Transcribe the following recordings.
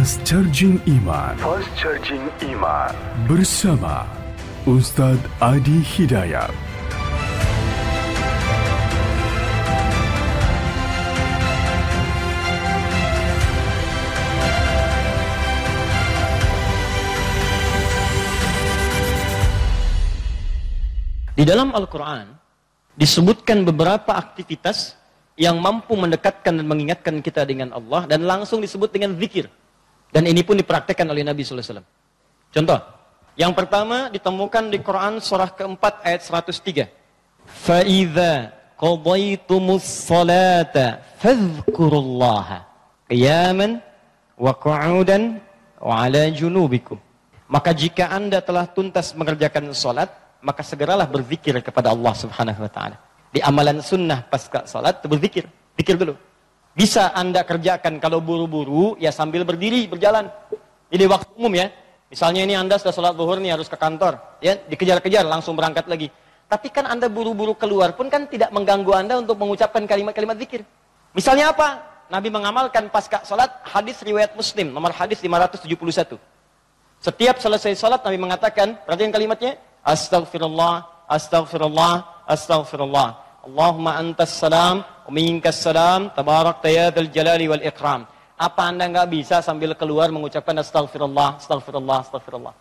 Fast Charging Iman Fast Charging Iman bersama Ustadz Adi Hidayat. Di dalam Al-Quran disebutkan beberapa aktivitas yang mampu mendekatkan dan mengingatkan kita dengan Allah dan langsung disebut dengan zikir. Dan ini pun dipraktekkan oleh Nabi sallallahu alaihi wasallam. Contoh, yang pertama ditemukan di Quran surah keempat ayat 103. Fa idza qadaytumus salata fadhkurullaha qiyaman wa qu'udan wa. Maka jika Anda telah tuntas mengerjakan sholat, maka segeralah berzikir kepada Allah Subhanahu wa taala. Di amalan sunnah pasca salat berzikir, pikir dulu. Bisa Anda kerjakan kalau buru-buru ya sambil berdiri berjalan. Jadi waktu umum ya. Misalnya ini Anda sudah sholat zuhur nih harus ke kantor, ya dikejar-kejar langsung berangkat lagi. Tapi kan Anda buru-buru keluar pun kan tidak mengganggu Anda untuk mengucapkan kalimat-kalimat zikir. Misalnya apa? Nabi mengamalkan pasca salat hadis riwayat Muslim nomor hadis 571. Setiap selesai salat Nabi mengatakan, perhatikan kalimatnya, Astaghfirullah, Astaghfirullah, Astaghfirullah. Allahumma antas salam, minkas salam, tabarak tayadul jalali wal ikram. Apa anda nggak bisa sambil keluar mengucapkan Astaghfirullah, Astaghfirullah, Astaghfirullah.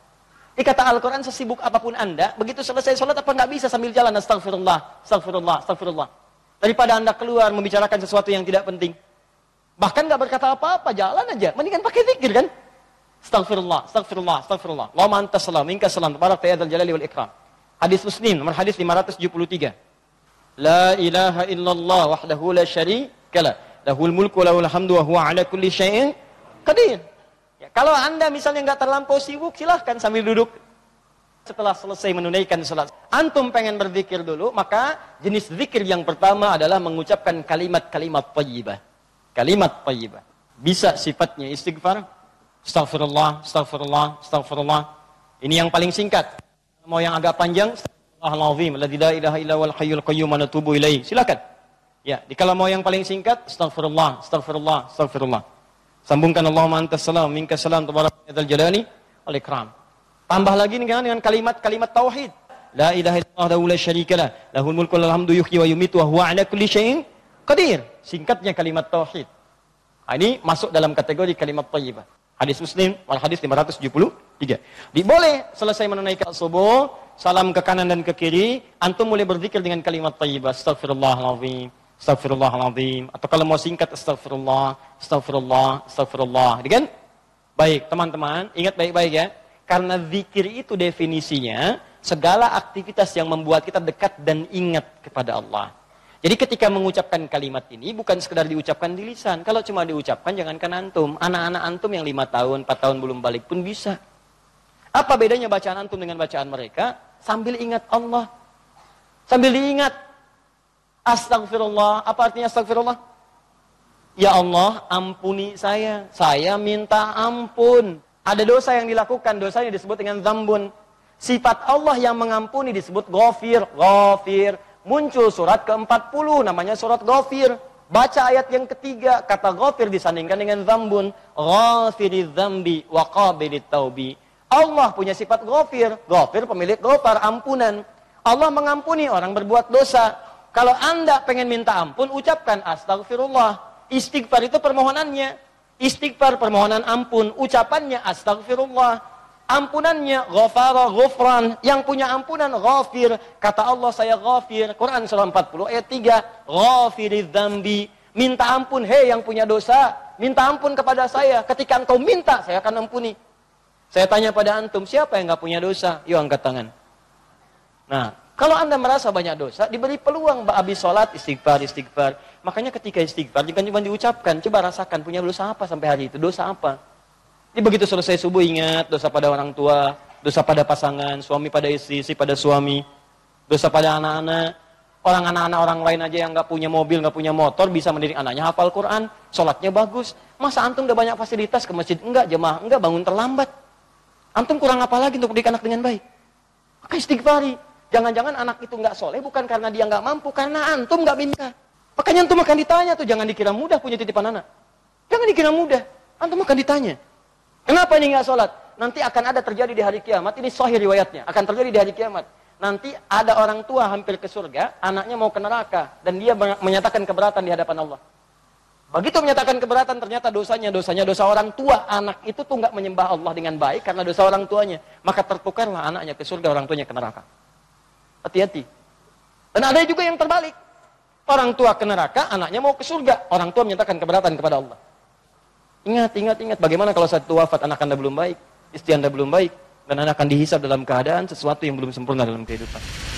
Ini kata Al-Quran sesibuk apa pun anda, begitu selesai sholat apa nggak bisa sambil jalan Astaghfirullah, Astaghfirullah, Astaghfirullah. Daripada anda keluar membicarakan sesuatu yang tidak penting. Bahkan nggak berkata apa-apa, jalan aja. Mendingan pakai zikir kan? Astaghfirullah, astaghfirullah, astaghfirullah. Allahumma antas salam, minkas salam, tabarak tayyadal jalali wal ikram. Hadis Muslim, nomor hadis 573. La ilaha illallah wahdahu la syarika la. Lahul mulku lahul hamdu wa huwa ala kulli syai'in qadir. Ya, kalau Anda misalnya nggak terlampau sibuk, silahkan sambil duduk. Setelah selesai menunaikan salat, antum pengen berzikir dulu, maka jenis zikir yang pertama adalah mengucapkan kalimat-kalimat thayyibah. Kalimat thayyibah. Bisa sifatnya istighfar, Astagfirullah, astagfirullah, astagfirullah. Ini yang paling singkat. Mau yang agak panjang, Astagfirullahaladzim, alladzi la ilaha illa wal hayyul qayyum natubu ilaih. Silakan. Ya, di kalau mau yang paling singkat, astagfirullah, astagfirullah, astagfirullah. Sambungkan Allahumma antas salam, minkas salam, tabarakatul jalali wal ikram. Tambah lagi dengan dengan kalimat-kalimat tauhid. La ilaha illallah wa la syarika lah. Lahul mulku wal hamdu yuhyi wa yumitu wa huwa ala kulli syai'in qadir. Singkatnya kalimat tauhid. Nah, ini masuk dalam kategori kalimat thayyibah. Hadis Muslim, wal hadis 573. Di boleh selesai menunaikan subuh, salam ke kanan dan ke kiri, antum mulai berzikir dengan kalimat thayyibah, astagfirullahalazim, astagfirullahalazim, atau kalau mau singkat astagfirullah, astagfirullah, astagfirullah. Kan? Baik, teman-teman, ingat baik-baik ya. Karena zikir itu definisinya segala aktivitas yang membuat kita dekat dan ingat kepada Allah. Jadi ketika mengucapkan kalimat ini bukan sekedar diucapkan di lisan. Kalau cuma diucapkan jangankan antum. Anak-anak antum yang lima tahun, empat tahun belum balik pun bisa. Apa bedanya bacaan antum dengan bacaan mereka? Sambil ingat Allah. Sambil diingat. Astagfirullah. Apa artinya astagfirullah? Ya Allah, ampuni saya. Saya minta ampun. Ada dosa yang dilakukan, dosanya disebut dengan zambun. Sifat Allah yang mengampuni disebut ghafir, ghafir. Muncul surat ke-40 namanya surat ghafir. Baca ayat yang ketiga, kata ghafir disandingkan dengan zambun. Ghafiriz zambi wa qabilit taubi. Allah punya sifat ghafir. Ghafir pemilik ghafar, ampunan. Allah mengampuni orang berbuat dosa. Kalau anda pengen minta ampun, ucapkan astagfirullah. Istighfar itu permohonannya. Istighfar permohonan ampun. Ucapannya astagfirullah. Ampunannya ghafara ghufran. Yang punya ampunan ghafir. Kata Allah saya ghafir. Quran surah 40 ayat 3. Ghafiriz. Minta ampun. Hei yang punya dosa. Minta ampun kepada saya. Ketika engkau minta, saya akan ampuni. Saya tanya pada antum, siapa yang nggak punya dosa? Yuk angkat tangan. Nah, kalau anda merasa banyak dosa, diberi peluang habis sholat, istighfar, istighfar. Makanya ketika istighfar, jangan cuma diucapkan, coba rasakan punya dosa apa sampai hari itu, dosa apa. Ini begitu selesai subuh ingat dosa pada orang tua, dosa pada pasangan, suami pada istri, istri pada suami, dosa pada anak-anak. Orang anak-anak orang lain aja yang nggak punya mobil, nggak punya motor, bisa mendidik anaknya hafal Quran, sholatnya bagus. Masa antum udah banyak fasilitas ke masjid? Enggak, jemaah, enggak bangun terlambat. Antum kurang apa lagi untuk mendidik anak dengan baik? Maka istighfari. Jangan-jangan anak itu nggak soleh bukan karena dia nggak mampu, karena antum nggak minta. Makanya antum akan ditanya tuh, jangan dikira mudah punya titipan anak. Jangan dikira mudah, antum akan ditanya. Kenapa ini nggak sholat? Nanti akan ada terjadi di hari kiamat. Ini sahih riwayatnya. Akan terjadi di hari kiamat. Nanti ada orang tua hampir ke surga, anaknya mau ke neraka. Dan dia menyatakan keberatan di hadapan Allah. Begitu menyatakan keberatan, ternyata dosanya, dosanya dosa orang tua. Anak itu tuh nggak menyembah Allah dengan baik karena dosa orang tuanya. Maka tertukarlah anaknya ke surga, orang tuanya ke neraka. Hati-hati. Dan ada juga yang terbalik. Orang tua ke neraka, anaknya mau ke surga. Orang tua menyatakan keberatan kepada Allah. Ingat, ingat, ingat. Bagaimana kalau satu wafat anak anda belum baik, istri anda belum baik, dan anda akan dihisap dalam keadaan sesuatu yang belum sempurna dalam kehidupan.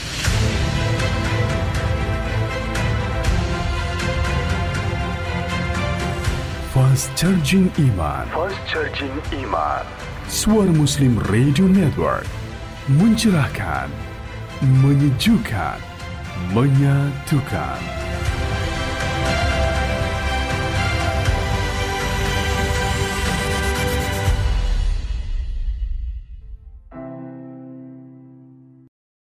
Fast Charging Iman. Fast Charging Iman. Suara Muslim Radio Network. Mencerahkan Menyejukkan Menyatukan